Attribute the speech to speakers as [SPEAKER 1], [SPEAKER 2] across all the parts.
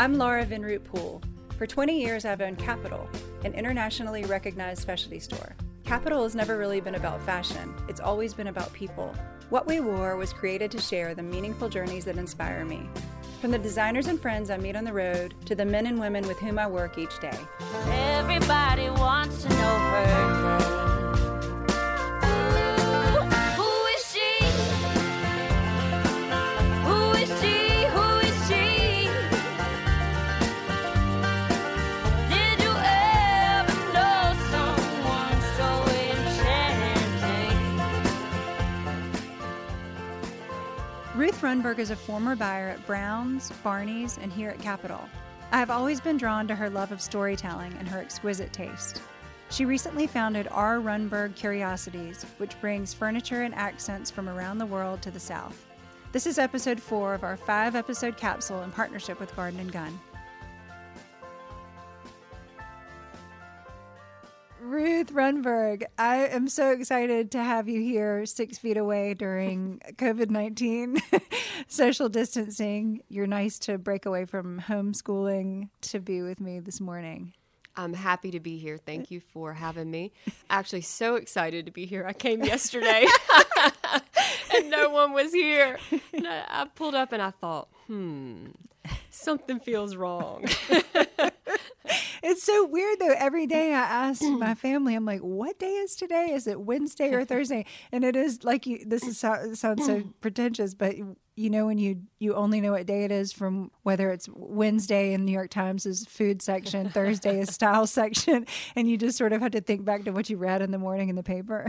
[SPEAKER 1] I'm Laura Vinroot Poole. For 20 years, I've owned Capitol, an internationally recognized specialty store. Capitol has never really been about fashion, it's always been about people. What We Wore was created to share the meaningful journeys that inspire me. From the designers and friends I meet on the road to the men and women with whom I work each day.
[SPEAKER 2] Everybody wants to know her name.
[SPEAKER 1] Runberg is a former buyer at Brown's, Barney's, and here at Capitol. I have always been drawn to her love of storytelling and her exquisite taste. She recently founded R. Runberg Curiosities, which brings furniture and accents from around the world to the South. This is episode four of our five episode capsule in partnership with Garden and Gun. Ruth Runberg, I am so excited to have you here six feet away during COVID 19 social distancing. You're nice to break away from homeschooling to be with me this morning.
[SPEAKER 3] I'm happy to be here. Thank you for having me. Actually, so excited to be here. I came yesterday and no one was here. And I, I pulled up and I thought, hmm, something feels wrong.
[SPEAKER 1] It's so weird though. Every day I ask my family, I'm like, "What day is today? Is it Wednesday or Thursday?" And it is like you. This is it sounds so pretentious, but you know when you you only know what day it is from whether it's Wednesday in the New York Times is food section, Thursday is style section, and you just sort of have to think back to what you read in the morning in the paper.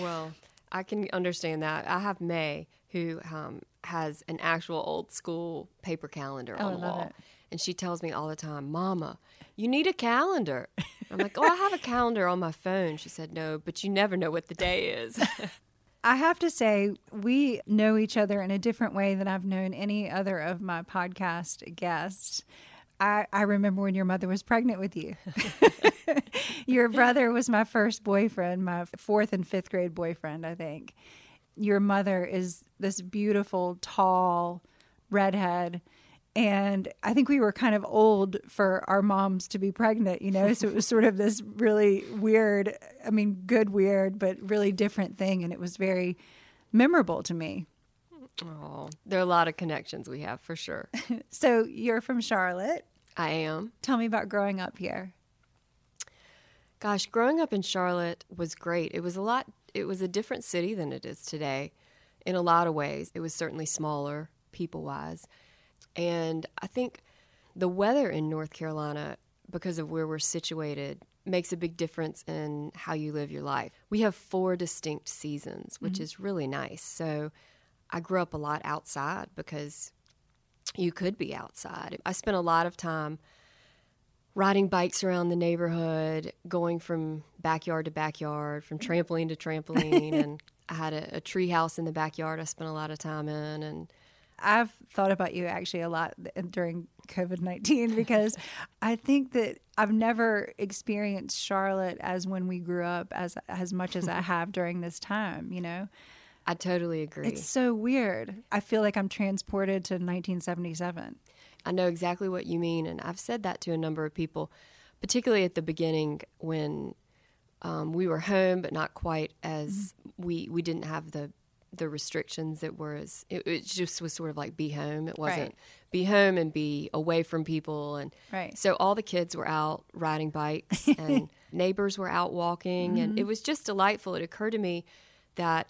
[SPEAKER 3] well, I can understand that. I have May who um, has an actual old school paper calendar
[SPEAKER 1] Oh,
[SPEAKER 3] on the wall.
[SPEAKER 1] it.
[SPEAKER 3] And she tells me all the time, Mama, you need a calendar. I'm like, Oh, I have a calendar on my phone. She said, No, but you never know what the day is.
[SPEAKER 1] I have to say, we know each other in a different way than I've known any other of my podcast guests. I, I remember when your mother was pregnant with you. your brother was my first boyfriend, my fourth and fifth grade boyfriend, I think. Your mother is this beautiful, tall redhead. And I think we were kind of old for our moms to be pregnant, you know? So it was sort of this really weird, I mean, good weird, but really different thing. And it was very memorable to me.
[SPEAKER 3] oh, there are a lot of connections we have for sure.
[SPEAKER 1] So you're from Charlotte.
[SPEAKER 3] I am.
[SPEAKER 1] Tell me about growing up here.
[SPEAKER 3] Gosh, growing up in Charlotte was great. It was a lot, it was a different city than it is today in a lot of ways. It was certainly smaller, people wise. And I think the weather in North Carolina, because of where we're situated, makes a big difference in how you live your life. We have four distinct seasons, which mm-hmm. is really nice. So I grew up a lot outside because you could be outside. I spent a lot of time riding bikes around the neighborhood, going from backyard to backyard, from trampoline to trampoline, and I had a, a tree house in the backyard. I spent a lot of time in, and
[SPEAKER 1] I've thought about you actually a lot during COVID 19 because I think that I've never experienced Charlotte as when we grew up as as much as I have during this time, you know?
[SPEAKER 3] I totally agree.
[SPEAKER 1] It's so weird. I feel like I'm transported to 1977.
[SPEAKER 3] I know exactly what you mean, and I've said that to a number of people, particularly at the beginning when um, we were home, but not quite as we we didn't have the the restrictions that were as it, it just was sort of like be home. It wasn't
[SPEAKER 1] Right.
[SPEAKER 3] be home and be away from people, and
[SPEAKER 1] Right.
[SPEAKER 3] so all the kids were out riding bikes, and neighbors were out walking, and it was just delightful. It occurred to me that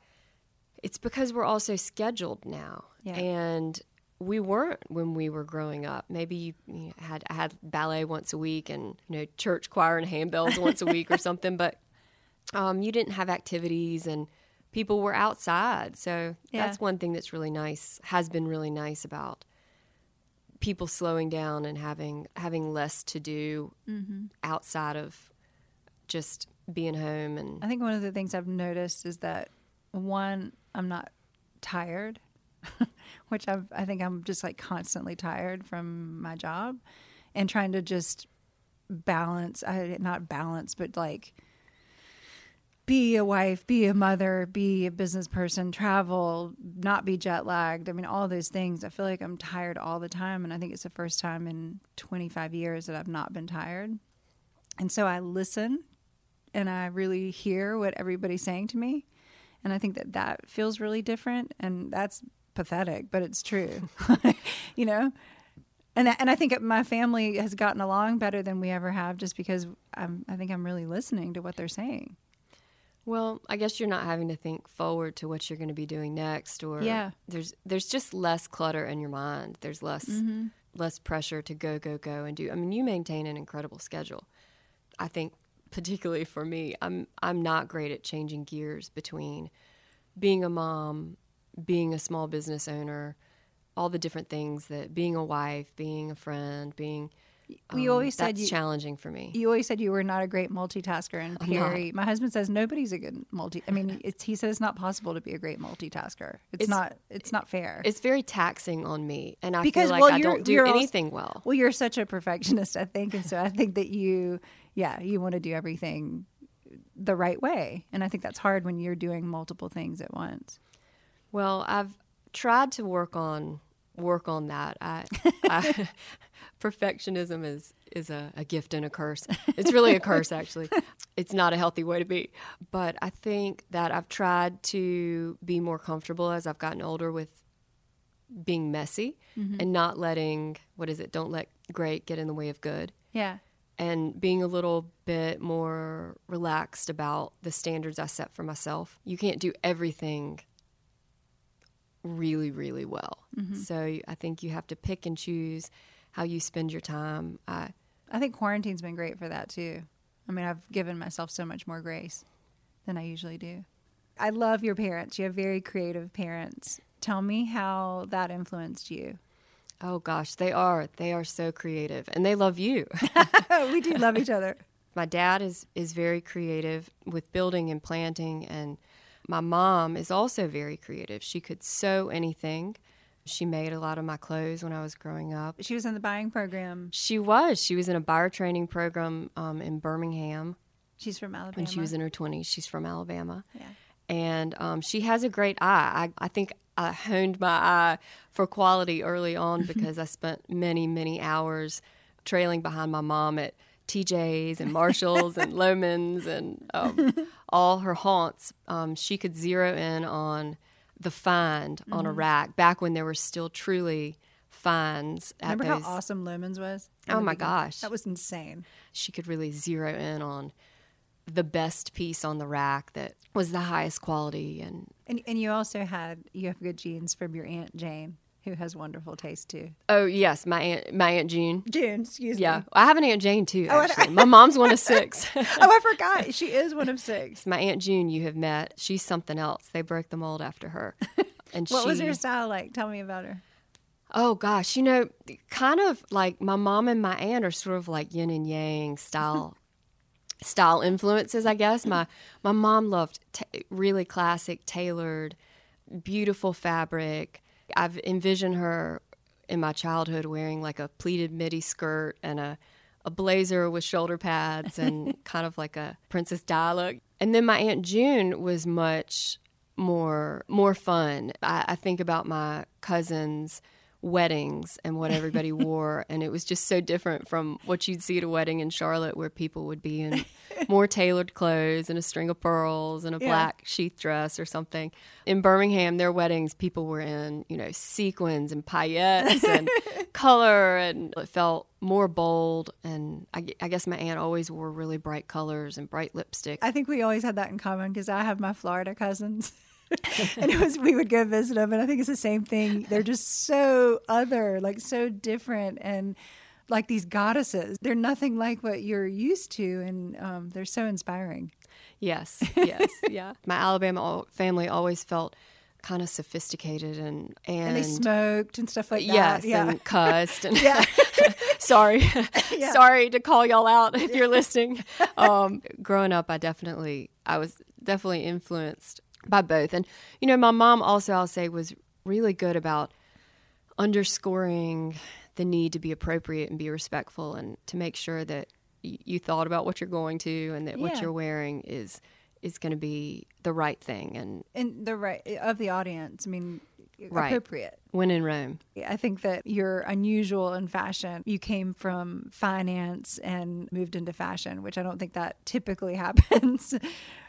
[SPEAKER 3] it's because we're all so scheduled now,
[SPEAKER 1] Yeah.
[SPEAKER 3] and we weren't when we were growing up. Maybe you, you had I had ballet once a week and you know church choir and handbells once a week or something, but um, you didn't have activities and people were outside. So
[SPEAKER 1] Yeah.
[SPEAKER 3] that's one thing that's really nice. Has been really nice about people slowing down and having having less to do mm-hmm. outside of just being home and
[SPEAKER 1] I think one of the things I've noticed is that one, I'm not tired, which I've, I think I'm just like constantly tired from my job and trying to just balance, I, not balance, but like be a wife, be a mother, be a business person, travel, not be jet lagged. I mean, all those things. I feel like I'm tired all the time. And I think it's the first time in 25 years that I've not been tired. And so I listen and I really hear what everybody's saying to me. And I think that that feels really different. And that's pathetic, but it's true. you know? And, and I think my family has gotten along better than we ever have just because I'm, I think I'm really listening to what they're saying.
[SPEAKER 3] Well, I guess you're not having to think forward to what you're going to be doing next, or
[SPEAKER 1] Yeah.
[SPEAKER 3] There's there's just less clutter in your mind. There's less mm-hmm. less pressure to go go go and do. I mean, you maintain an incredible schedule. I think particularly for me, I'm I'm not great at changing gears between being a mom, being a small business owner, all the different things that being a wife, being a friend, being
[SPEAKER 1] You
[SPEAKER 3] um,
[SPEAKER 1] always said
[SPEAKER 3] that's
[SPEAKER 1] you-
[SPEAKER 3] challenging for me.
[SPEAKER 1] You always said you were not a great multitasker, and
[SPEAKER 3] I'm not.
[SPEAKER 1] My husband says nobody's a good multi. I mean, it's, he said it's not possible to be a great multitasker. It's,
[SPEAKER 3] It's-
[SPEAKER 1] not. It's not fair.
[SPEAKER 3] It's very taxing on me, and I
[SPEAKER 1] Because,
[SPEAKER 3] feel like
[SPEAKER 1] well,
[SPEAKER 3] I don't do
[SPEAKER 1] you're also-
[SPEAKER 3] anything well.
[SPEAKER 1] well, you're such a perfectionist, I think, and so I think that you, yeah, you want to do everything the right way, and I think that's hard when you're doing multiple things at once.
[SPEAKER 3] Well, I've tried to work on work on that. I, I perfectionism is is a, a gift and a curse. It's really a curse, actually. It's not a healthy way to be. But I think that I've tried to be more comfortable as I've gotten older with being messy mm-hmm. and not letting what is it? Don't let great get in the way of good
[SPEAKER 1] Yeah,
[SPEAKER 3] and being a little bit more relaxed about the standards I set for myself. You can't do everything really, really well. Mm-hmm. So I think you have to pick and choose how you spend your time. I,
[SPEAKER 1] I think quarantine's been great for that too. I mean, I've given myself so much more grace than I usually do. I love your parents. You have very creative parents. Tell me how that influenced you.
[SPEAKER 3] oh gosh, they are. They are so creative and they love you.
[SPEAKER 1] we do love each other.
[SPEAKER 3] my dad is is very creative with building and planting and my mom is also very creative. She could sew anything. She made a lot of my clothes when I was growing up.
[SPEAKER 1] She was in the buying program.
[SPEAKER 3] She was. She was in a buyer training program um, in Birmingham
[SPEAKER 1] She's from Alabama.
[SPEAKER 3] when she was in her 20s. She's from Alabama.
[SPEAKER 1] Yeah.
[SPEAKER 3] And um, she has a great eye. I, I think I honed my eye for quality early on because I spent many, many hours trailing behind my mom at TJ's and Marshall's and Loehmann's and um, all her haunts. Um, she could zero in on the find on a
[SPEAKER 1] Mm-hmm.
[SPEAKER 3] rack back when there were still truly finds at
[SPEAKER 1] Remember
[SPEAKER 3] those
[SPEAKER 1] how awesome Loehmann's was?
[SPEAKER 3] Oh my
[SPEAKER 1] beginning?
[SPEAKER 3] gosh.
[SPEAKER 1] That was insane.
[SPEAKER 3] she could really zero in on the best piece on the rack that was the highest quality and
[SPEAKER 1] And and you also had you have good genes from your aunt Jane, who has wonderful taste too.
[SPEAKER 3] oh yes my aunt my aunt june
[SPEAKER 1] June, excuse
[SPEAKER 3] yeah
[SPEAKER 1] me.
[SPEAKER 3] Yeah, I have an aunt jane too
[SPEAKER 1] Oh,
[SPEAKER 3] actually my mom's one of six
[SPEAKER 1] Oh, I forgot. She is one of six.
[SPEAKER 3] my aunt june you have met she's something else they broke the mold after her and
[SPEAKER 1] What
[SPEAKER 3] she
[SPEAKER 1] was her style like? Tell me about her.
[SPEAKER 3] oh gosh you know kind of like my mom and my aunt are sort of like yin and yang style style influences i guess my my mom loved ta really classic tailored beautiful fabric i've envisioned her in my childhood wearing like a pleated midi skirt and a a blazer with shoulder pads and kind of like a princess di look and then my aunt june was much more more fun. I, I think about my cousins weddings and what everybody wore and it was just so different from what you'd see at a wedding in charlotte where people would be in more tailored clothes and a string of pearls and a
[SPEAKER 1] Yeah.
[SPEAKER 3] black sheath dress or something in birmingham their weddings people were in you know sequins and paillettes and color and it felt more bold and I, I guess my aunt always wore really bright colors and bright lipstick
[SPEAKER 1] I think we always had that in common because I have my Florida cousins. and it was we would go visit them and I think it's the same thing. They're just so other, like so different and like these goddesses. They're nothing like what you're used to and um, they're so inspiring.
[SPEAKER 3] Yes, yes, yeah. My Alabama family always felt kind of sophisticated and and,
[SPEAKER 1] And, they smoked and stuff like that.
[SPEAKER 3] yes,
[SPEAKER 1] yeah.
[SPEAKER 3] and cussed and
[SPEAKER 1] Yeah.
[SPEAKER 3] sorry,
[SPEAKER 1] Yeah.
[SPEAKER 3] sorry to call y'all out if you're listening. Um, growing up, I definitely I was definitely influenced by both, and you know, my mom also I'll say was really good about underscoring the need to be appropriate and be respectful and to make sure that y- you thought about what you're going to and that what you're wearing is is going to be the right thing and
[SPEAKER 1] And the right of the audience. I mean,
[SPEAKER 3] Right.
[SPEAKER 1] appropriate.
[SPEAKER 3] when in Rome.
[SPEAKER 1] I think that you're unusual in fashion. You came from finance and moved into fashion, which I don't think that typically happens.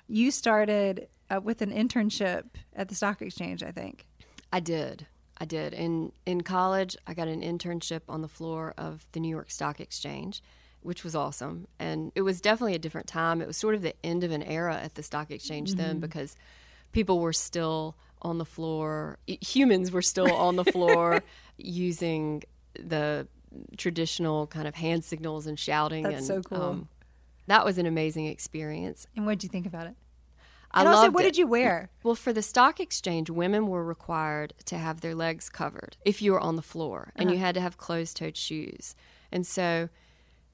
[SPEAKER 1] you started uh, with an internship at the stock exchange, I think.
[SPEAKER 3] I did. I did. In in college, I got an internship on the floor of the New York Stock Exchange, which was awesome. And it was definitely a different time. It was sort of the end of an era at the stock exchange then because people were still on the floor. Humans were still on the floor using the traditional kind of hand signals and shouting
[SPEAKER 1] That's
[SPEAKER 3] and
[SPEAKER 1] so cool.
[SPEAKER 3] that was an amazing experience.
[SPEAKER 1] And what did you think about it?
[SPEAKER 3] I
[SPEAKER 1] and also, what
[SPEAKER 3] it.
[SPEAKER 1] did you wear?
[SPEAKER 3] Well, for the stock exchange, women were required to have their legs covered if you were on the floor, and
[SPEAKER 1] Uh-huh.
[SPEAKER 3] you had to have closed-toed shoes. And so,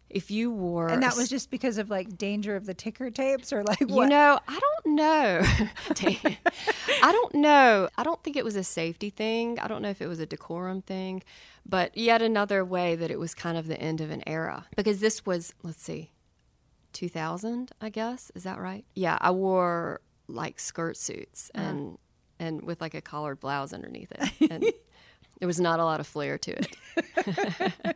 [SPEAKER 3] if you wore,
[SPEAKER 1] And that was just because of like danger of the ticker tapes or like
[SPEAKER 3] you know, I don't know. I don't know. I don't think it was a safety thing. I don't know if it was a decorum thing, but yet another way that it was kind of the end of an era because this was, let's see, 2000, I guess. Is that right? Yeah, I wore like skirt suits uh-huh. and and with like a collared blouse underneath it. And there was not a lot of flair to it.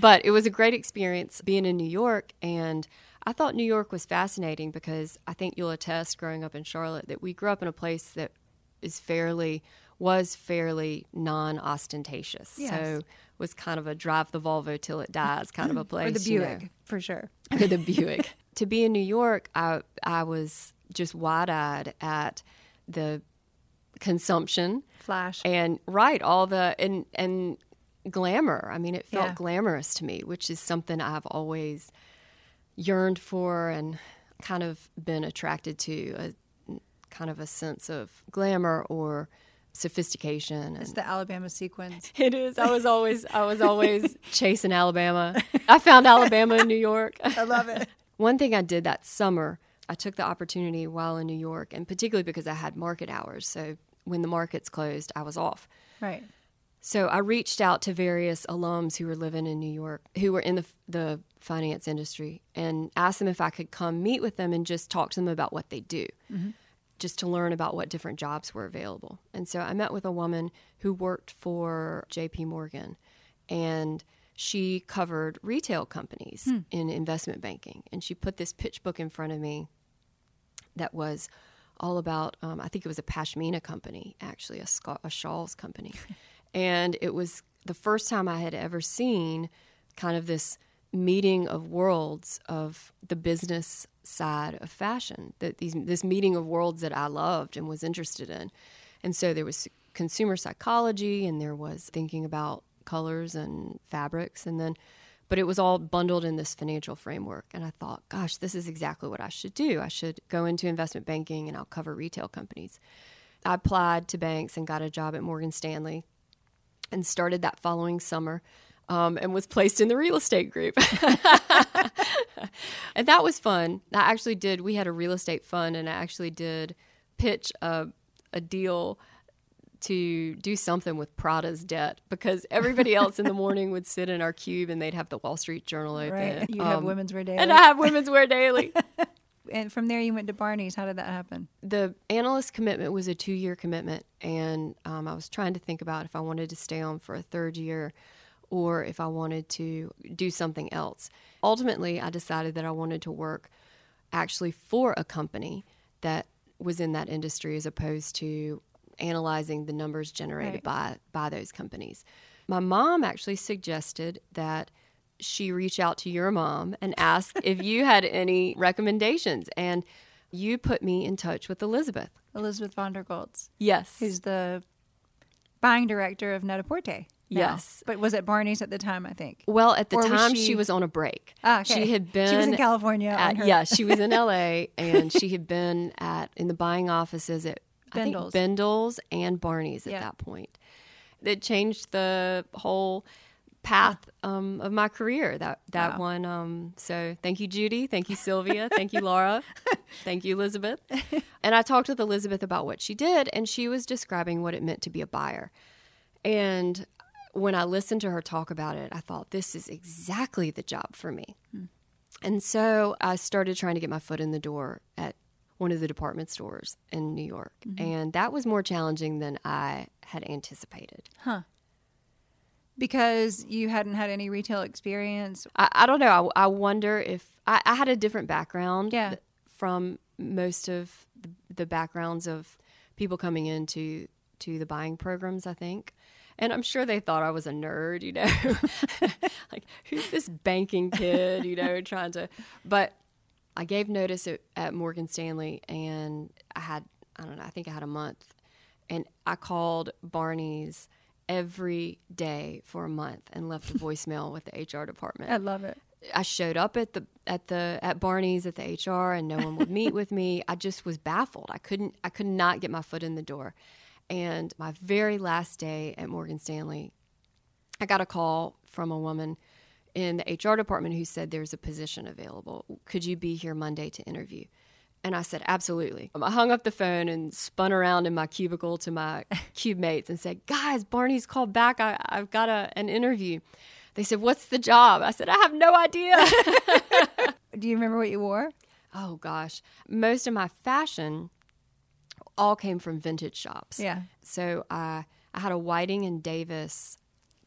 [SPEAKER 3] but it was a great experience being in New York and I thought New York was fascinating because I think you'll attest growing up in Charlotte that we grew up in a place that is fairly was fairly non-ostentatious.
[SPEAKER 1] Yes.
[SPEAKER 3] So was kind of a drive the Volvo till it dies kind of a place.
[SPEAKER 1] or the
[SPEAKER 3] you know
[SPEAKER 1] Buick for sure.
[SPEAKER 3] or the Buick. to be in New York, I I was just wide eyed at the consumption
[SPEAKER 1] Flash.
[SPEAKER 3] and right all the and and glamour. I mean, it felt
[SPEAKER 1] Yeah.
[SPEAKER 3] glamorous to me, which is something I've always yearned for and kind of been attracted to a kind of a sense of glamour or sophistication
[SPEAKER 1] It's
[SPEAKER 3] and
[SPEAKER 1] the Alabama sequence.
[SPEAKER 3] it is. I was always I was always chasing Alabama. I found Alabama in New York.
[SPEAKER 1] I love it.
[SPEAKER 3] One thing I did that summer, I took the opportunity while in New York, and particularly because I had market hours. So when the markets closed, I was off.
[SPEAKER 1] Right.
[SPEAKER 3] So I reached out to various alums who were living in New York, who were in the the finance industry, and asked them if I could come meet with them and just talk to them about what they do, mm-hmm. just to learn about what different jobs were available. And so I met with a woman who worked for J.P. Morgan, and she covered retail companies in investment banking, and she put this pitch book in front of me that was all about um, i think it was a pashmina company actually a, sca- a shawls company. And it was the first time i had ever seen kind of this meeting of worlds of the business side of fashion that these this meeting of worlds that i loved and was interested in. And so there was consumer psychology and there was thinking about colors and fabrics and then but it was all bundled in this financial framework. And I thought, gosh, this is exactly what I should do. I should go into investment banking and I'll cover retail companies. I applied to banks and got a job at Morgan Stanley and started that following summer um, and was placed in the real estate group. and that was fun. I actually did, we had a real estate fund and I actually did pitch a, a deal to do something with Prada's debt because everybody else in the morning would sit in our cube and they'd have the Wall Street Journal open.
[SPEAKER 1] Right. You have
[SPEAKER 3] Um,
[SPEAKER 1] Women's Wear Daily.
[SPEAKER 3] And I have Women's Wear Daily.
[SPEAKER 1] and from there, you went to Barney's. How did that happen?
[SPEAKER 3] the analyst commitment was a two year commitment, and um, I was trying to think about if I wanted to stay on for a third year or if I wanted to do something else. Ultimately, I decided that I wanted to work actually for a company that was in that industry as opposed to analyzing the numbers generated by by those companies. My mom actually suggested that she reach out to your mom and ask if you had any recommendations and you put me in touch with Elizabeth.
[SPEAKER 1] Elizabeth von der Goltz,
[SPEAKER 3] Yes.
[SPEAKER 1] who's the buying director of Net-a-Porter. now.
[SPEAKER 3] Yes.
[SPEAKER 1] But was at Barney's at the time, I think.
[SPEAKER 3] well, at the
[SPEAKER 1] Or was
[SPEAKER 3] time she,
[SPEAKER 1] she-
[SPEAKER 3] was on a break.
[SPEAKER 1] Ah, okay.
[SPEAKER 3] She had been
[SPEAKER 1] She was in California. on
[SPEAKER 3] at,
[SPEAKER 1] her-
[SPEAKER 3] yeah, she was in LA and she had been at in the buying offices at
[SPEAKER 1] Bendel's.
[SPEAKER 3] Bendel's and Barney's at
[SPEAKER 1] Yeah.
[SPEAKER 3] that point. It changed the whole path um, of my career. That that
[SPEAKER 1] Wow.
[SPEAKER 3] one. Um, so thank you, Judy. Thank you, Sylvia. thank you, Laura. Thank you, Elizabeth. And I talked with Elizabeth about what she did, and she was describing what it meant to be a buyer. And when I listened to her talk about it, I thought, this is exactly the job for me. And so I started trying to get my foot in the door at one of the department stores in New York. Mm-hmm. And that was more challenging than I had anticipated. Huh.
[SPEAKER 1] Because you hadn't had any retail experience.
[SPEAKER 3] I, I don't know. I, I wonder if I, I had a different background
[SPEAKER 1] Yeah.
[SPEAKER 3] th- from most of the, the backgrounds of people coming into to the buying programs. I think, and I'm sure they thought I was a nerd. You know, like who's this banking kid? You know, trying to. But I gave notice at, at Morgan Stanley, and I had I don't know. I think I had a month, and I called Barney's every day for a month and left a voicemail with the HR department.
[SPEAKER 1] I love it.
[SPEAKER 3] I showed up at the at the at Barney's at the HR and no one would meet with me. I just was baffled. I couldn't I could not get my foot in the door. And my very last day at Morgan Stanley, I got a call from a woman in the HR department who said there's a position available. Could you be here Monday to interview? And I said, absolutely. I hung up the phone and spun around in my cubicle to my cube mates and said, guys, Barney's called back. I, I've got a, an interview. They said, what's the job? I said, I have no idea.
[SPEAKER 1] Do you remember what you wore?
[SPEAKER 3] oh, gosh. Most of my fashion all came from vintage shops.
[SPEAKER 1] Yeah.
[SPEAKER 3] So I I had a Whiting and Davis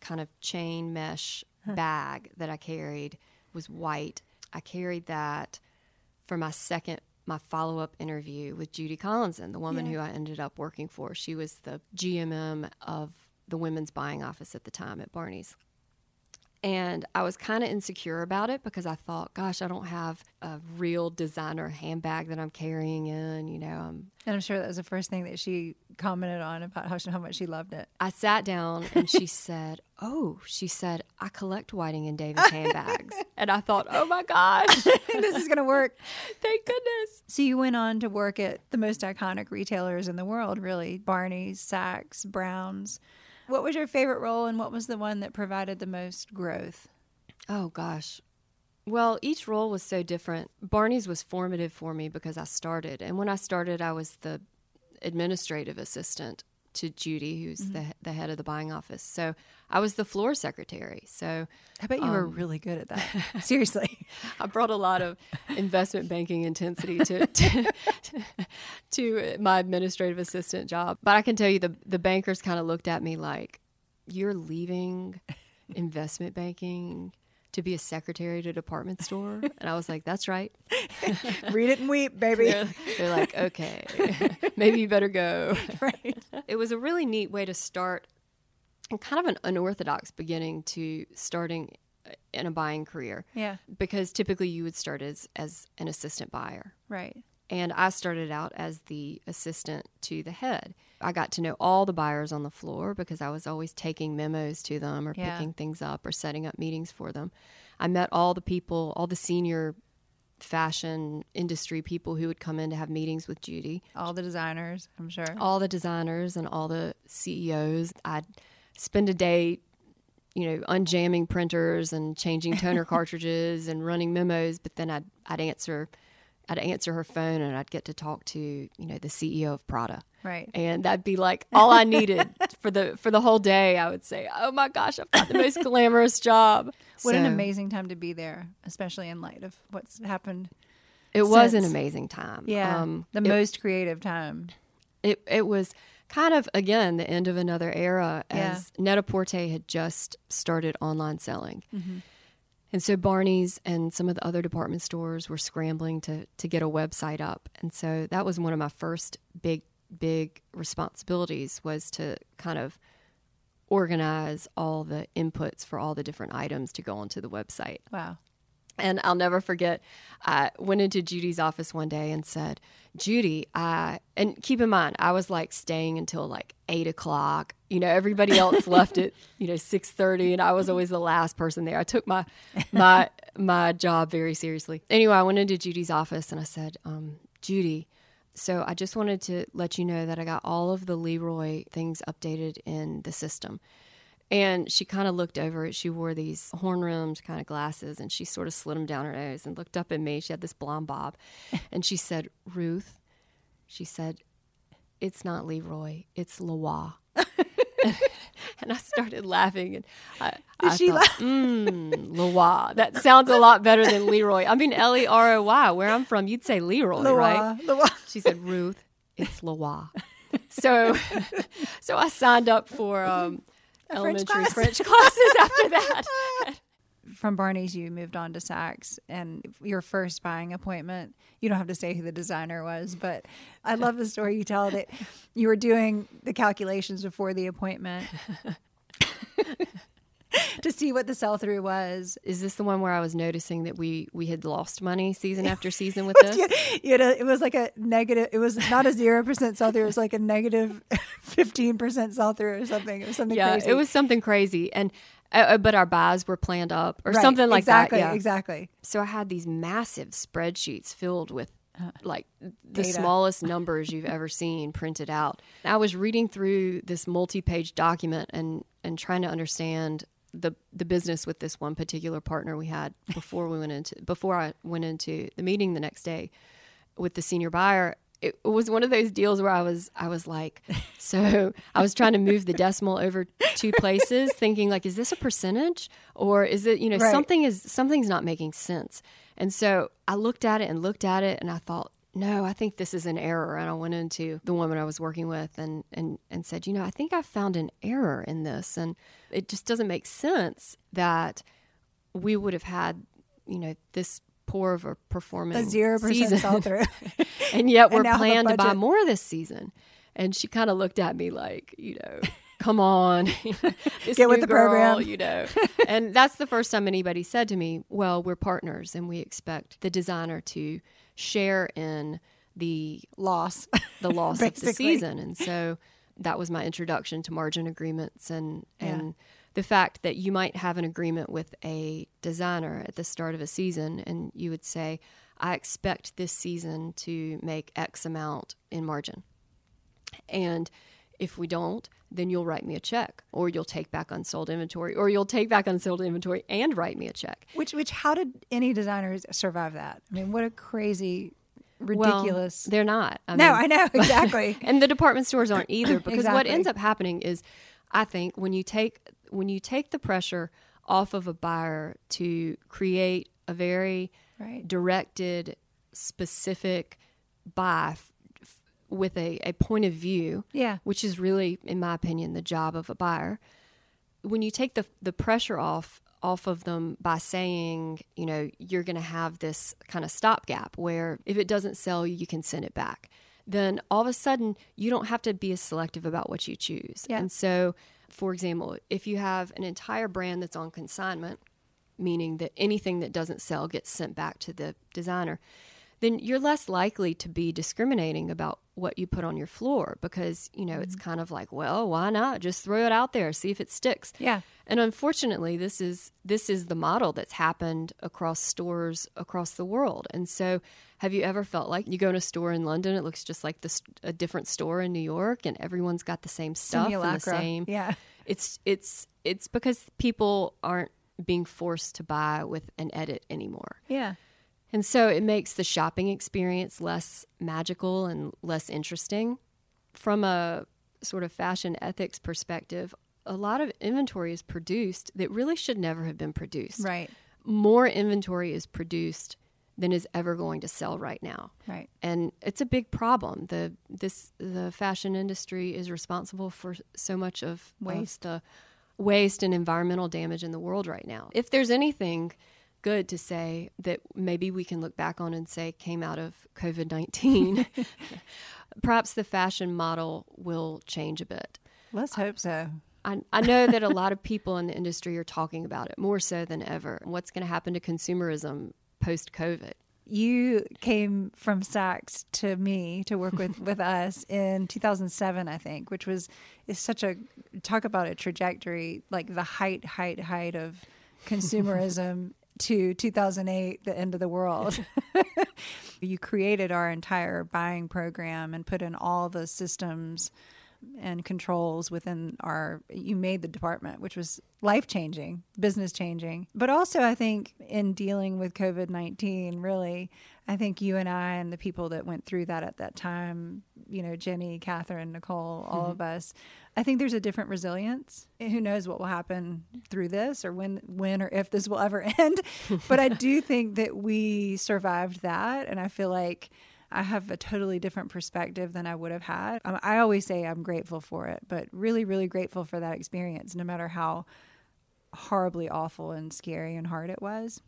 [SPEAKER 3] kind of chain mesh bag that I carried was white. I carried that for my second my follow up interview with Judy Collinson, the woman
[SPEAKER 1] Yeah.
[SPEAKER 3] who I ended up working for. She was the GMM of the women's buying office at the time at Barney's. And I was kind of insecure about it because I thought, gosh, I don't have a real designer handbag that I'm carrying in. You know, I'm
[SPEAKER 1] And I'm sure that was the first thing that she commented on about how, how much she loved it.
[SPEAKER 3] I sat down and she said, Oh, she said, I collect Whiting and Davis handbags. and I thought, Oh my gosh,
[SPEAKER 1] this is going to work.
[SPEAKER 3] thank goodness.
[SPEAKER 1] So you went on to work at the most iconic retailers in the world, really Barney's, Saks, Browns. What was your favorite role and what was the one that provided the most growth?
[SPEAKER 3] Oh gosh. Well, each role was so different. Barney's was formative for me because I started. And when I started, I was the administrative assistant to Judy, who's mm-hmm. the, the head of the buying office. So I was the floor secretary. So
[SPEAKER 1] I bet you were um, really good at that. Seriously.
[SPEAKER 3] I brought a lot of investment banking intensity to, to to my administrative assistant job. But I can tell you the the bankers kind of looked at me like, "You're leaving investment banking to be a secretary to a department store?" And I was like, "That's right."
[SPEAKER 1] Read it and weep, baby.
[SPEAKER 3] They're, they're like, "Okay, maybe you better go."
[SPEAKER 1] right.
[SPEAKER 3] It was a really neat way to start and kind of an unorthodox beginning to starting in a buying career
[SPEAKER 1] Yeah.
[SPEAKER 3] because typically you would start as as an assistant buyer
[SPEAKER 1] Right.
[SPEAKER 3] And I started out as the assistant to the head. I got to know all the buyers on the floor because I was always taking memos to them or
[SPEAKER 1] Yeah.
[SPEAKER 3] picking things up or setting up meetings for them. I met all the people, all the senior fashion industry people who would come in to have meetings with Judy
[SPEAKER 1] All the designers, I'm sure.
[SPEAKER 3] all the designers and all the CEOs. I'd spend a day, you know, unjamming printers and changing toner cartridges and running memos. But then I'd I'd answer, I'd answer her phone and I'd get to talk to you know the CEO of Prada.
[SPEAKER 1] Right.
[SPEAKER 3] And that'd be like all I needed for the for the whole day. I would say, "Oh my gosh, I've got the most glamorous job."
[SPEAKER 1] What an amazing time to be there, especially in light of what's happened.
[SPEAKER 3] It was an amazing time.
[SPEAKER 1] Yeah.
[SPEAKER 3] Um,
[SPEAKER 1] the
[SPEAKER 3] it-
[SPEAKER 1] most creative time.
[SPEAKER 3] it it was kind of again the end of another era
[SPEAKER 1] Yeah.
[SPEAKER 3] as Net-a-Porter had just started online selling. And so Barney's and some of the other department stores were scrambling to to get a website up. And so that was one of my first big big responsibilities was to kind of organize all the inputs for all the different items to go onto the website.
[SPEAKER 1] Wow.
[SPEAKER 3] And I'll never forget, I went into Judy's office one day and said, Judy, I, and keep in mind, I was like staying until like eight o'clock. You know, everybody else left at, you know, 6.30 and I was always the last person there. I took my, my, my job very seriously. Anyway, I went into Judy's office and I said, um, Judy, so I just wanted to let you know that I got all of the Leroy things updated in the system. And she kind of looked over it. She wore these horn rimmed kind of glasses and she sort of slid them down her nose and looked up at me. She had this blonde bob. And she said, Ruth, she said, it's not Leroy, it's Leroy. and I started laughing. And I, I
[SPEAKER 1] she
[SPEAKER 3] thought,
[SPEAKER 1] laugh?
[SPEAKER 3] mm, Leroy. That sounds a lot better than Leroy. I mean, L E R O Y. Where I'm from, you'd say Leroy, right?
[SPEAKER 1] Leroy, Leroy.
[SPEAKER 3] She said, Ruth, it's Leroy. So, so I signed up for um, elementary
[SPEAKER 1] class.
[SPEAKER 3] French classes after that.
[SPEAKER 1] From Barney's, you moved on to Saks, and your first buying appointment. You don't have to say who the designer was, but I love the story you tell that you were doing the calculations before the appointment to see what the sell through was.
[SPEAKER 3] Is this the one where I was noticing that we we had lost money season after season with this?
[SPEAKER 1] You, you it was like a negative. It was not a zero percent sell through. It was like a negative fifteen percent sell through or something. It was something
[SPEAKER 3] yeah,
[SPEAKER 1] crazy.
[SPEAKER 3] it was something crazy, and uh, uh, but our buys were planned up or
[SPEAKER 1] Right,
[SPEAKER 3] something like
[SPEAKER 1] exactly,
[SPEAKER 3] that. Yeah,
[SPEAKER 1] Exactly.
[SPEAKER 3] So I had these massive spreadsheets filled with like the
[SPEAKER 1] Data.
[SPEAKER 3] smallest numbers you've ever seen printed out. I was reading through this multi-page document and and trying to understand the the business with this one particular partner we had before we went into before I went into the meeting the next day with the senior buyer. It was one of those deals where I was I was like, so I was trying to move the decimal over two places, thinking like, is this a percentage or is it you know
[SPEAKER 1] Right.
[SPEAKER 3] something is something's not making sense. And so I looked at it and looked at it and I thought, no, I think this is an error. And I went into the woman I was working with and, and, and said, you know, I think I found an error in this. And it just doesn't make sense that we would have had, you know, this poor of a performing
[SPEAKER 1] A zero percent sell through.
[SPEAKER 3] and yet we're
[SPEAKER 1] the
[SPEAKER 3] planned to buy more this season. And she kind of looked at me like, you know, come on,
[SPEAKER 1] Get with the
[SPEAKER 3] girl,
[SPEAKER 1] program.
[SPEAKER 3] you know. and that's the first time anybody said to me, "Well, we're partners, and we expect the designer to share in the
[SPEAKER 1] Loss.
[SPEAKER 3] the loss of the season." And so that was my introduction to margin agreements and
[SPEAKER 1] Yeah.
[SPEAKER 3] The fact that you might have an agreement with a designer at the start of a season and you would say, I expect this season to make X amount in margin. And if we don't, then you'll write me a check or you'll take back unsold inventory or you'll take back unsold inventory and write me a check.
[SPEAKER 1] Which, which, how did any designers survive that? I mean, what a crazy,
[SPEAKER 3] Well,
[SPEAKER 1] ridiculous.
[SPEAKER 3] they're not. I
[SPEAKER 1] no,
[SPEAKER 3] mean,
[SPEAKER 1] I know exactly.
[SPEAKER 3] and the department stores aren't either because what ends up happening is i think when you take when you take the pressure off of a buyer to create a very
[SPEAKER 1] Right.
[SPEAKER 3] directed specific buy f- f- with a, a point of view
[SPEAKER 1] Yeah.
[SPEAKER 3] which is really in my opinion the job of a buyer when you take the the pressure off off of them by saying, you know, you're going to have this kind of stopgap where if it doesn't sell, you can send it back. Then all of a sudden, you don't have to be as selective about what you choose.
[SPEAKER 1] Yeah.
[SPEAKER 3] And so, for example, if you have an entire brand that's on consignment, meaning that anything that doesn't sell gets sent back to the designer, then you're less likely to be discriminating about what you put on your floor because, you know, it's
[SPEAKER 1] Mm-hmm.
[SPEAKER 3] kind of like, well, why not? Just throw it out there, see if it sticks.
[SPEAKER 1] Yeah.
[SPEAKER 3] And unfortunately, this is this is the model that's happened across stores across the world. And so, have you ever felt like you go in a store in London, it looks just like this a different store in New York, and everyone's got the same stuff and the same.
[SPEAKER 1] Yeah.
[SPEAKER 3] It's it's it's because people aren't being forced to buy with an edit anymore.
[SPEAKER 1] Yeah.
[SPEAKER 3] And so it makes the shopping experience less magical and less interesting. From a sort of fashion ethics perspective, a lot of inventory is produced that really should never have been produced.
[SPEAKER 1] Right.
[SPEAKER 3] More inventory is produced than is ever going to sell right now.
[SPEAKER 1] Right.
[SPEAKER 3] And it's a big problem. The this the fashion industry is responsible for so much of of
[SPEAKER 1] Waste.
[SPEAKER 3] the waste and environmental damage in the world right now. If there's anything good to say that maybe we can look back on and say came out of COVID 19, perhaps the fashion model will change a bit.
[SPEAKER 1] Let's hope so.
[SPEAKER 3] I, I know that a lot of people in the industry are talking about it more so than ever. What's going to happen to consumerism post COVID?
[SPEAKER 1] You came from Saks to me to work with with us in 2007, I think, which was is such a talk about a trajectory, like the height, height, height of consumerism to 2008, the end of the world. you created our entire buying program and put in all the systems and controls within our you made the department which was life changing business changing. But also i think in dealing with covid-19 really i think you and i and the people that went through that at that time you know jenny catherine nicole all mm-hmm. of us i think there's a different resilience. Who knows what will happen through this or when when or if this will ever end. But i do think that we survived that and i feel like I have a totally different perspective than I would have had. Um, I always say I'm grateful for it, but really, really grateful for that experience, no matter how horribly awful and scary and hard it was.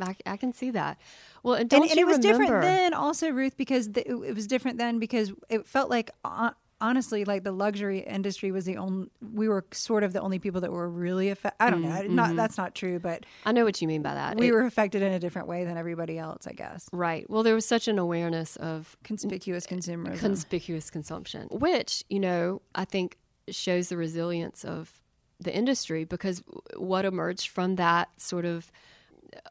[SPEAKER 3] I, I can see that. Well, and
[SPEAKER 1] and, and it was
[SPEAKER 3] remember?
[SPEAKER 1] different then, also Ruth, because the, it, it was different then because it felt like. Uh, honestly, like the luxury industry was the only, we were sort of the only people that were really affected. I don't know. Mm, not, mm-hmm. that's not true, but
[SPEAKER 3] I know what you mean by that.
[SPEAKER 1] we
[SPEAKER 3] It-
[SPEAKER 1] were affected in a different way than everybody else, I guess.
[SPEAKER 3] right. Well, there was such an awareness of
[SPEAKER 1] Conspicuous consumerism.
[SPEAKER 3] conspicuous consumption, which, you know, I think shows the resilience of the industry because what emerged from that sort of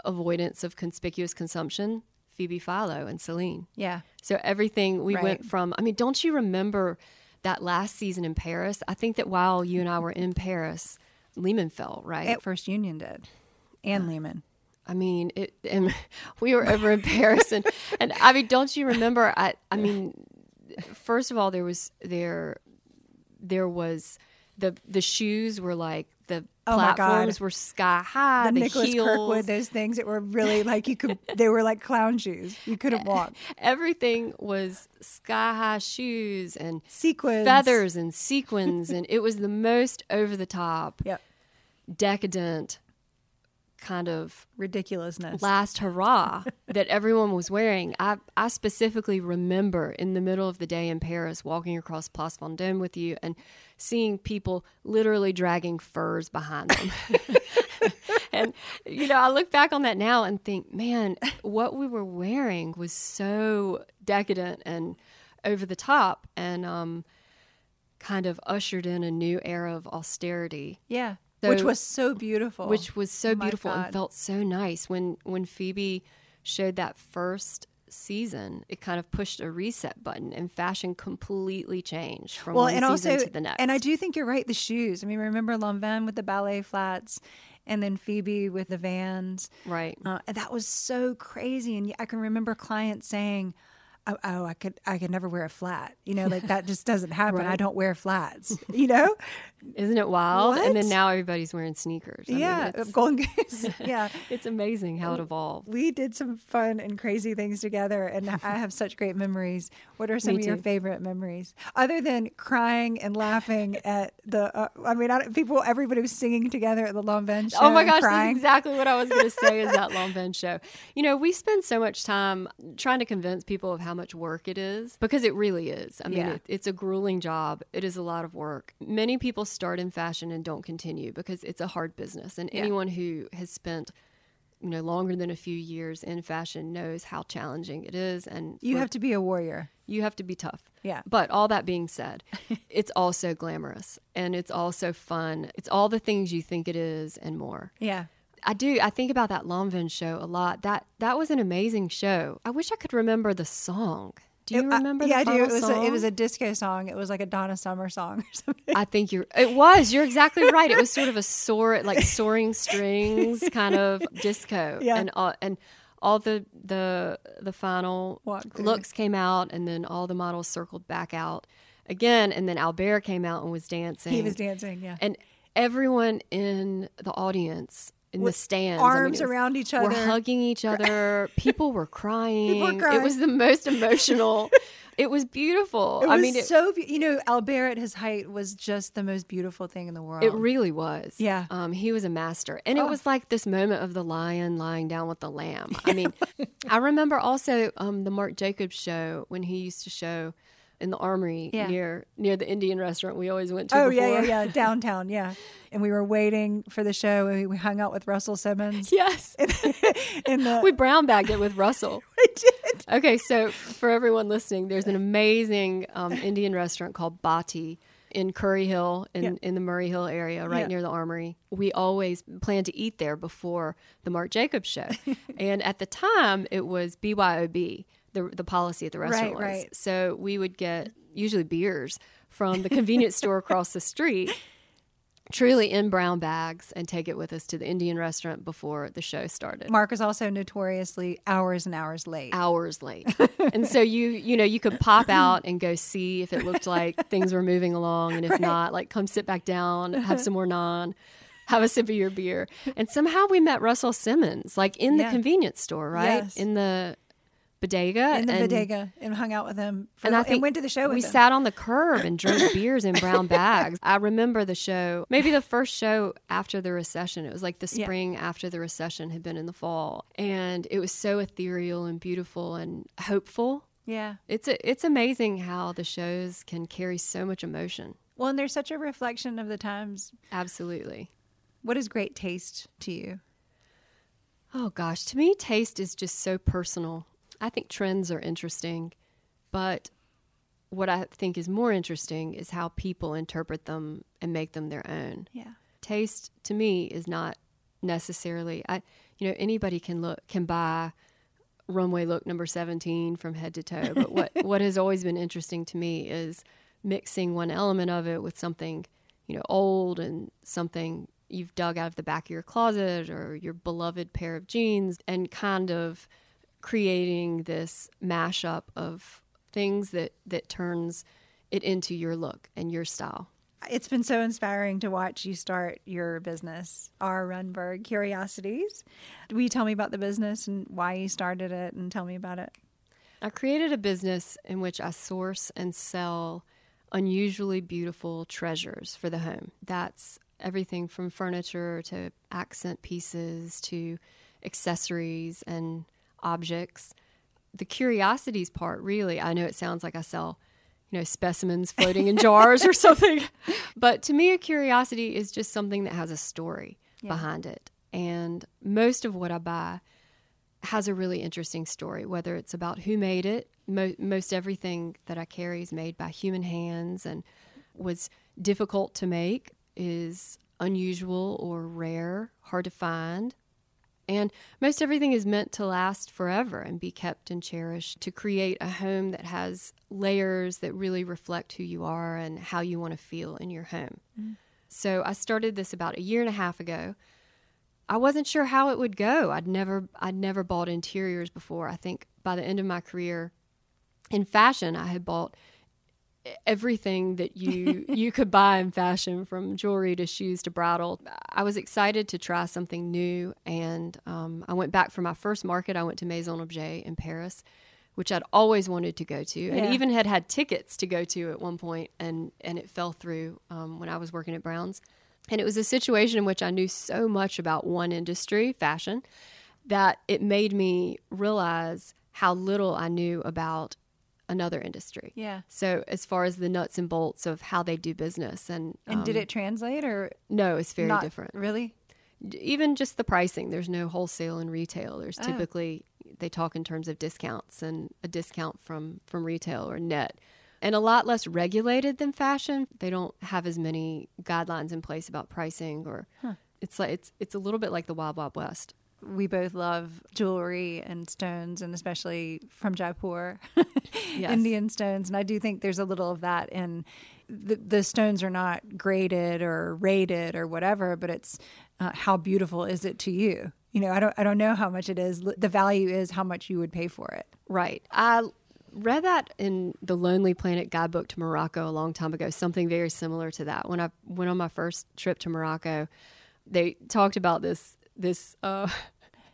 [SPEAKER 3] avoidance of conspicuous consumption, Phoebe Philo and Celine.
[SPEAKER 1] yeah.
[SPEAKER 3] So everything we
[SPEAKER 1] Right.
[SPEAKER 3] went from, I mean, don't you remember that last season in Paris? I think that while you and I were in Paris, Lehman fell, right?
[SPEAKER 1] At First Union did. And Lehman.
[SPEAKER 3] I mean, it, and we were over in Paris, and, and I mean, don't you remember? I, I mean, first of all, there was there, there was the the shoes were like
[SPEAKER 1] Oh
[SPEAKER 3] platforms were sky high.
[SPEAKER 1] the
[SPEAKER 3] The,
[SPEAKER 1] Nicholas
[SPEAKER 3] heels,
[SPEAKER 1] Kirkwood, those things that were really like you could, they were like clown shoes. You couldn't walk.
[SPEAKER 3] everything was sky high shoes and
[SPEAKER 1] Sequins.
[SPEAKER 3] feathers and sequins, and it was the most over the top,
[SPEAKER 1] Yep.
[SPEAKER 3] decadent kind of
[SPEAKER 1] Ridiculousness.
[SPEAKER 3] last hurrah that everyone was wearing. I, I specifically remember in the middle of the day in Paris walking across Place Vendôme with you and seeing people literally dragging furs behind them. and, you know, I look back on that now and think, man, what we were wearing was so decadent and over the top and um, kind of ushered in a new era of austerity
[SPEAKER 1] yeah.
[SPEAKER 3] So-
[SPEAKER 1] Which was so beautiful.
[SPEAKER 3] which was so
[SPEAKER 1] Oh
[SPEAKER 3] beautiful
[SPEAKER 1] God.
[SPEAKER 3] and felt so nice when when Phoebe showed that first season. It kind of pushed a reset button, and fashion completely changed from
[SPEAKER 1] well,
[SPEAKER 3] one
[SPEAKER 1] and
[SPEAKER 3] season
[SPEAKER 1] also,
[SPEAKER 3] to the next.
[SPEAKER 1] and I do think you're right. The shoes. I mean, remember Lanvin with the ballet flats, and then Phoebe with the Vans.
[SPEAKER 3] right.
[SPEAKER 1] Uh, and that was so crazy. And I can remember clients saying, "Oh, oh I could, I could never wear a flat. You know, like that just doesn't happen. I don't wear flats. You know?
[SPEAKER 3] Isn't it wild? And then now everybody's wearing sneakers. I mean,
[SPEAKER 1] yeah,
[SPEAKER 3] it's,
[SPEAKER 1] Golden Goose. yeah."
[SPEAKER 3] it's amazing how it evolved.
[SPEAKER 1] We did some fun and crazy things together, and I have such great memories. What are some
[SPEAKER 3] Me
[SPEAKER 1] of your favorite memories, other than crying and laughing at the? Uh, I mean, I, people, everybody was singing together at the Lanvin.
[SPEAKER 3] Oh my gosh,
[SPEAKER 1] crying.
[SPEAKER 3] that's exactly what I was going to say is that Lanvin show. You know, we spend so much time trying to convince people of how much work it is because it really is. I mean,
[SPEAKER 1] Yeah.
[SPEAKER 3] it, it's a grueling job. It is a lot of work. Many people start in fashion and don't continue because it's a hard business. And
[SPEAKER 1] Yeah.
[SPEAKER 3] anyone who has spent you know longer than a few years in fashion knows how challenging it is and
[SPEAKER 1] You
[SPEAKER 3] for-
[SPEAKER 1] have to be a warrior.
[SPEAKER 3] you have to be tough.
[SPEAKER 1] Yeah.
[SPEAKER 3] But all that being said, it's also glamorous and it's also fun. It's all the things you think it is and more.
[SPEAKER 1] Yeah.
[SPEAKER 3] I do. I think about that Lanvin show a lot. That that was an amazing show. I wish I could remember the song. Do you
[SPEAKER 1] It- I-
[SPEAKER 3] remember?
[SPEAKER 1] yeah,
[SPEAKER 3] the
[SPEAKER 1] I do. It was a, it was a disco song. It was like a Donna Summer song or something.
[SPEAKER 3] I think you're. It was. You're exactly right. It was sort of a soar, like soaring strings kind of disco.
[SPEAKER 1] Yeah.
[SPEAKER 3] And all, and all the the the final looks came out, and then all the models circled back out again, and then Albert came out and was dancing.
[SPEAKER 1] He was dancing. Yeah.
[SPEAKER 3] and everyone in the audience. In the stands, I mean,
[SPEAKER 1] arms
[SPEAKER 3] it was-
[SPEAKER 1] around each
[SPEAKER 3] Were
[SPEAKER 1] other.
[SPEAKER 3] hugging each other. People were crying.
[SPEAKER 1] crying.
[SPEAKER 3] It was the most emotional. it was beautiful.
[SPEAKER 1] It was
[SPEAKER 3] I mean, it,
[SPEAKER 1] so be- you know Albert at his height was just the most beautiful thing in the world.
[SPEAKER 3] It really was.
[SPEAKER 1] Yeah.
[SPEAKER 3] Um, he was a master. And
[SPEAKER 1] Oh.
[SPEAKER 3] it was like this moment of the lion lying down with the lamb. I mean, I remember also um, the Marc Jacobs show when he used to show in the armory
[SPEAKER 1] Yeah.
[SPEAKER 3] near near the Indian restaurant we always went to
[SPEAKER 1] Oh
[SPEAKER 3] before.
[SPEAKER 1] yeah, yeah, yeah, downtown, yeah. And we were waiting for the show. and we- We hung out with Russell Simmons
[SPEAKER 3] Yes.
[SPEAKER 1] in the.
[SPEAKER 3] we brown bagged it with Russell.
[SPEAKER 1] I did.
[SPEAKER 3] Okay, so for everyone listening, there's an amazing um, Indian restaurant called Bhatti in Curry Hill in,
[SPEAKER 1] Yeah.
[SPEAKER 3] in the Murray Hill area, right
[SPEAKER 1] Yeah.
[SPEAKER 3] near the Armory. We always planned to eat there before the Marc Jacobs show, and at the time it was BYOB. The, the policy at the restaurant was
[SPEAKER 1] right.
[SPEAKER 3] so we would get usually beers from the convenience store across the street, truly in brown bags, and take it with us to the Indian restaurant before the show started.
[SPEAKER 1] Mark was also notoriously hours and hours late.
[SPEAKER 3] hours late. and so you you know you could pop out and go see if it looked like things were moving along and if not like come sit back down have some more naan have a sip of your beer and somehow we met russell simmons like in the
[SPEAKER 1] Yeah.
[SPEAKER 3] convenience store right
[SPEAKER 1] Yes.
[SPEAKER 3] in the bodega
[SPEAKER 1] in the
[SPEAKER 3] and,
[SPEAKER 1] bodega and hung out with him. For,
[SPEAKER 3] and I
[SPEAKER 1] and
[SPEAKER 3] think
[SPEAKER 1] went to the show with
[SPEAKER 3] we
[SPEAKER 1] him.
[SPEAKER 3] sat on the curb and drank beers in brown bags. I remember the show, maybe the first show after the recession. It was like the
[SPEAKER 1] Yeah.
[SPEAKER 3] spring after the recession had been in the fall, and it was so ethereal and beautiful and hopeful.
[SPEAKER 1] Yeah.
[SPEAKER 3] It's a, it's amazing how the shows can carry so much emotion.
[SPEAKER 1] Well, and there's such a reflection of the times.
[SPEAKER 3] Absolutely.
[SPEAKER 1] What is great taste to you?
[SPEAKER 3] Oh gosh, to me, taste is just so personal. I think trends are interesting, but what I think is more interesting is how people interpret them and make them their own.
[SPEAKER 1] Yeah.
[SPEAKER 3] Taste to me is not necessarily I you know anybody can look can buy runway look number 17 from head to toe, but what what has always been interesting to me is mixing one element of it with something, you know, old and something you've dug out of the back of your closet or your beloved pair of jeans and kind of creating this mashup of things that that turns it into your look and your style.
[SPEAKER 1] It's been so inspiring to watch you start your business, R. Runberg Curiosities. Will you tell me about the business and why you started it and tell me about it?
[SPEAKER 3] I created a business in which I source and sell unusually beautiful treasures for the home. That's everything from furniture to accent pieces to accessories and objects. The curiosities part, really, I know it sounds like I sell, you know, specimens floating in jars or something, but to me, a curiosity is just something that has a story
[SPEAKER 1] Yeah.
[SPEAKER 3] behind it. And most of what I buy has a really interesting story, whether it's about who made it. Mo- most everything that I carry is made by human hands and was difficult to make, is unusual or rare, hard to find. And most everything is meant to last forever and be kept and cherished to create a home that has layers that really reflect who you are and how you want to feel in your home. Mm. So I started this about a year and a half ago. I wasn't sure how it would go. I'd never I'd never bought interiors before. I think by the end of my career in fashion, I had bought everything that you you could buy in fashion from jewelry to shoes to bridal. I was excited to try something new and um, I went back for my first market. I went to Maison Objet in Paris, which I'd always wanted to go to
[SPEAKER 1] Yeah.
[SPEAKER 3] and even had had tickets to go to at one point and and it fell through um, when I was working at Browns. And it was a situation in which I knew so much about one industry, fashion, that it made me realize how little I knew about another industry.
[SPEAKER 1] Yeah.
[SPEAKER 3] So as far as the nuts and bolts of how they do business and
[SPEAKER 1] And did
[SPEAKER 3] um,
[SPEAKER 1] it translate or
[SPEAKER 3] No, it's very
[SPEAKER 1] not
[SPEAKER 3] different.
[SPEAKER 1] Really?
[SPEAKER 3] Even just the pricing, there's no wholesale and retail. There's
[SPEAKER 1] Oh.
[SPEAKER 3] typically they talk in terms of discounts and a discount from from retail or net. And a lot less regulated than fashion. They don't have as many guidelines in place about pricing or it's like it's it's a little bit like the Wild Wild West.
[SPEAKER 1] We both love jewelry and stones, and especially from Jaipur,
[SPEAKER 3] Yes.
[SPEAKER 1] Indian stones. And I do think there's a little of that in the, the stones are not graded or rated or whatever, but it's uh, how beautiful is it to you? You know, I don't, I don't know how much it is. The value is how much you would pay for it.
[SPEAKER 3] Right. I read that in the Lonely Planet guidebook to Morocco a long time ago, something very similar to that. When I went on my first trip to Morocco, they talked about this this uh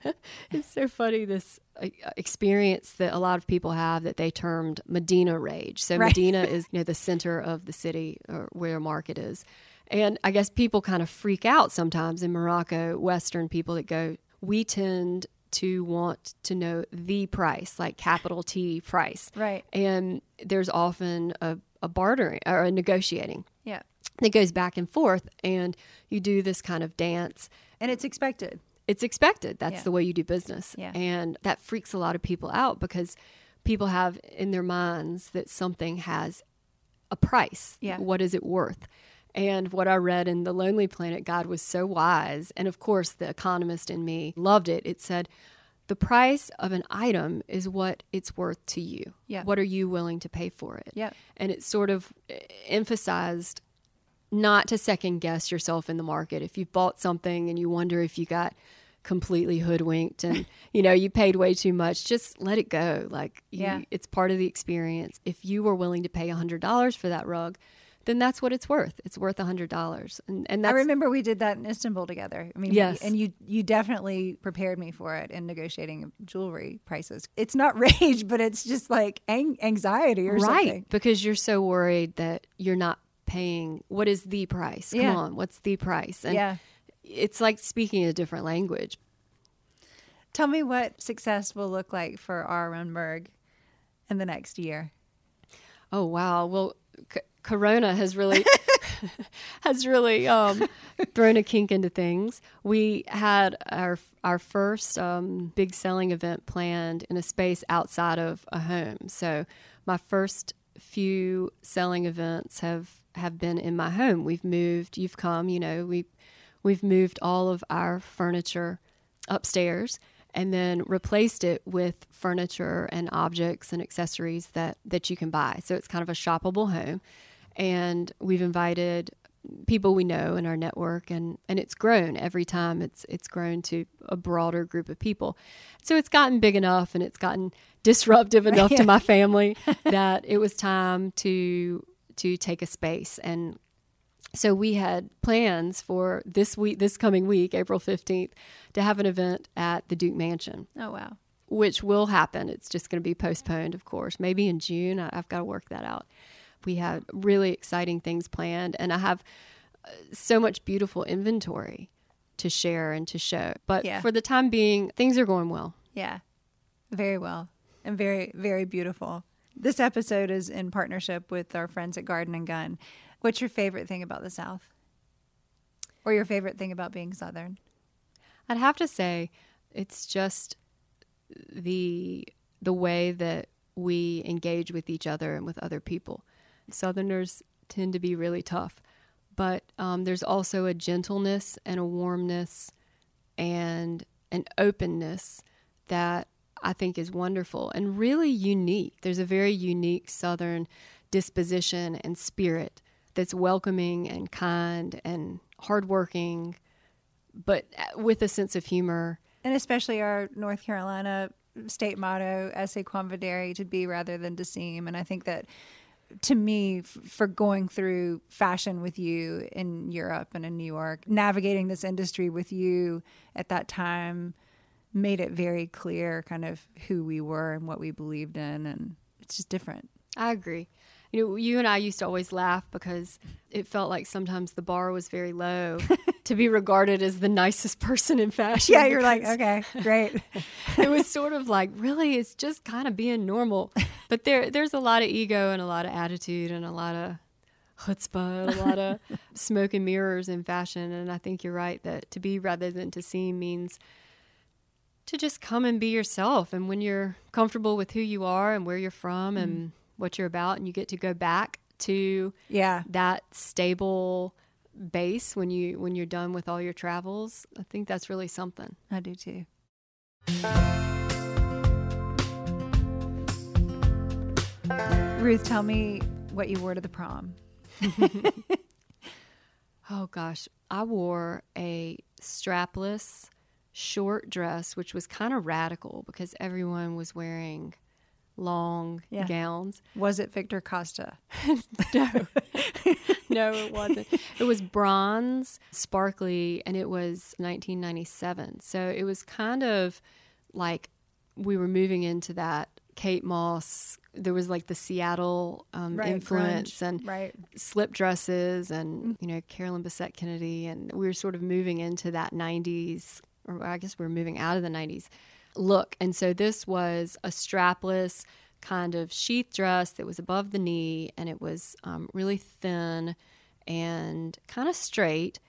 [SPEAKER 3] it's so funny this uh, experience that a lot of people have that they termed Medina rage. So
[SPEAKER 1] Right.
[SPEAKER 3] Medina is you know the center of the city or where a market is. And I guess people kind of freak out sometimes in Morocco, Western people that go, we tend to want to know the price, like capital T price.
[SPEAKER 1] Right.
[SPEAKER 3] And there's often a, a bartering or a negotiating
[SPEAKER 1] Yeah.
[SPEAKER 3] that goes back and forth. And you do this kind of dance.
[SPEAKER 1] And it's expected.
[SPEAKER 3] It's expected. That's
[SPEAKER 1] Yeah.
[SPEAKER 3] the way you do business.
[SPEAKER 1] Yeah.
[SPEAKER 3] And that freaks a lot of people out because people have in their minds that something has a price.
[SPEAKER 1] Yeah.
[SPEAKER 3] What is it worth? And what I read in the Lonely Planet God was so wise. And of course, the economist in me loved it. It said, the price of an item is what it's worth to you.
[SPEAKER 1] Yeah.
[SPEAKER 3] What are you willing to pay for it?
[SPEAKER 1] Yep.
[SPEAKER 3] And it's sort of eh, emphasized not to second guess yourself in the market. If you've bought something and you wonder if you got completely hoodwinked and you know you paid way too much, just let it go. Like you,
[SPEAKER 1] Yeah.
[SPEAKER 3] it's part of the experience. If you were willing to pay a hundred dollars for that rug, then that's what it's worth. It's worth a hundred dollars, and and
[SPEAKER 1] I remember we did that in Istanbul together. I mean,
[SPEAKER 3] Yes.
[SPEAKER 1] and you you definitely prepared me for it in negotiating jewelry prices. It's not rage, but it's just like ang- anxiety or
[SPEAKER 3] right
[SPEAKER 1] something.
[SPEAKER 3] because you're so worried that you're not paying. What is the price? Come
[SPEAKER 1] Yeah.
[SPEAKER 3] on, what's the price? And
[SPEAKER 1] yeah.
[SPEAKER 3] it's like speaking a different language.
[SPEAKER 1] Tell me what success will look like for R. Runberg in the next year.
[SPEAKER 3] Oh wow! Well, c- Corona has really has really um, thrown a kink into things. We had our our first um, big selling event planned in a space outside of a home. So my first few selling events have have been in my home. We've moved. You've come. You know we we've moved all of our furniture upstairs and then replaced it with furniture and objects and accessories that that you can buy. So it's kind of a shoppable home. And we've invited people we know in our network and and it's grown every time it's it's grown to a broader group of people. So it's gotten big enough and it's gotten disruptive enough to my family that it was time to to take a space and so we had plans for this week, this coming week, April 15th, to have an event at the Duke Mansion,
[SPEAKER 1] Oh wow.
[SPEAKER 3] which will happen. It's just going to be postponed, of course, maybe in June. I- I've got to work that out. We have really exciting things planned, and I have uh, so much beautiful inventory to share and to show. But
[SPEAKER 1] Yeah.
[SPEAKER 3] for the time being, things are going well.
[SPEAKER 1] Yeah. Very well. And very, very beautiful. This episode is in partnership with our friends at Garden and Gun. What's your favorite thing about the South? Or your favorite thing about being Southern?
[SPEAKER 3] I'd have to say it's just the the way that we engage with each other and with other people. Southerners tend to be really tough, but um, there's also a gentleness and a warmness and an openness that I think is wonderful and really unique. There's a very unique Southern disposition and spirit that's welcoming and kind and hardworking, but uh, with a sense of humor.
[SPEAKER 1] And especially our North Carolina state motto, esse quam videre, to be rather than to seem. And I think that to me, f- for going through fashion with you in Europe and in New York, navigating this industry with you at that time made it very clear kind of who we were and what we believed in. And it's just different.
[SPEAKER 3] I agree. You know, you and I used to always laugh because it felt like sometimes the bar was very low to be regarded as the nicest person in fashion.
[SPEAKER 1] Yeah, you're like, okay, great.
[SPEAKER 3] it was sort of like, really, it's just kind of being normal. But there, there's a lot of ego and a lot of attitude and a lot of chutzpah, and a lot of smoke and mirrors in fashion. And I think you're right that to be rather than to seem means to just come and be yourself. And when you're comfortable with who you are and where you're from and mm-hmm. what you're about, and you get to go back to
[SPEAKER 1] Yeah.
[SPEAKER 3] that stable base when you when you're done with all your travels, I think that's really something.
[SPEAKER 1] I do too. Ruth, tell me what you wore to the prom.
[SPEAKER 3] Oh gosh, I wore a strapless short dress, which was kind of radical because everyone was wearing long
[SPEAKER 1] Yeah.
[SPEAKER 3] gowns.
[SPEAKER 1] Was it Victor Costa?
[SPEAKER 3] No, no, it wasn't. It was bronze, sparkly, and it was 1997. So it was kind of like we were moving into that Kate Moss. There was like the Seattle um, influence
[SPEAKER 1] grunge.
[SPEAKER 3] and
[SPEAKER 1] right.
[SPEAKER 3] slip dresses and you know Carolyn Bessette Kennedy and we were sort of moving into that 90s or I guess we're moving out of the 90s look and so this was a strapless kind of sheath dress that was above the knee and it was um, really thin and kind of straight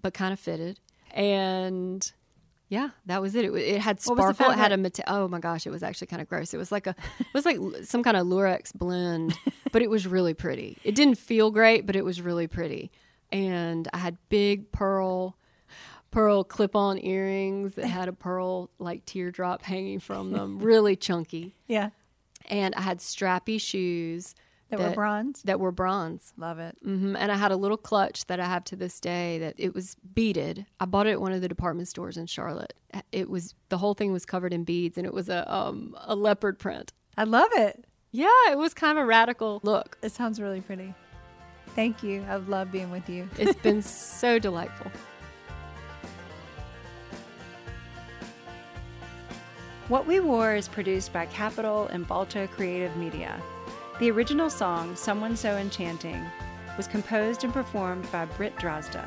[SPEAKER 3] but kind of fitted and yeah, that was it. It, it had
[SPEAKER 1] What was the
[SPEAKER 3] sparkle. It had a mate- oh my gosh, it was actually kind of gross. It was like a it was like some kind of lurex blend, but it was really pretty. It didn't feel great, but it was really pretty. And I had big pearl pearl clip-on earrings that had a pearl like teardrop hanging from them, really chunky.
[SPEAKER 1] Yeah.
[SPEAKER 3] And I had strappy shoes
[SPEAKER 1] That were bronze?
[SPEAKER 3] That were bronze.
[SPEAKER 1] Love it.
[SPEAKER 3] hmm And I had a little clutch that I have to this day that it was beaded. I bought it at one of the department stores in Charlotte. It was the whole thing was covered in beads and it was a um, a leopard print.
[SPEAKER 1] I love it.
[SPEAKER 3] Yeah, it was kind of a radical look.
[SPEAKER 1] It sounds really pretty. Thank you. I love being with you.
[SPEAKER 3] It's been so delightful.
[SPEAKER 4] What We Wore is produced by Capitol and Balto Creative Media. The original song, Someone So Enchanting, was composed and performed by Britt Drozda.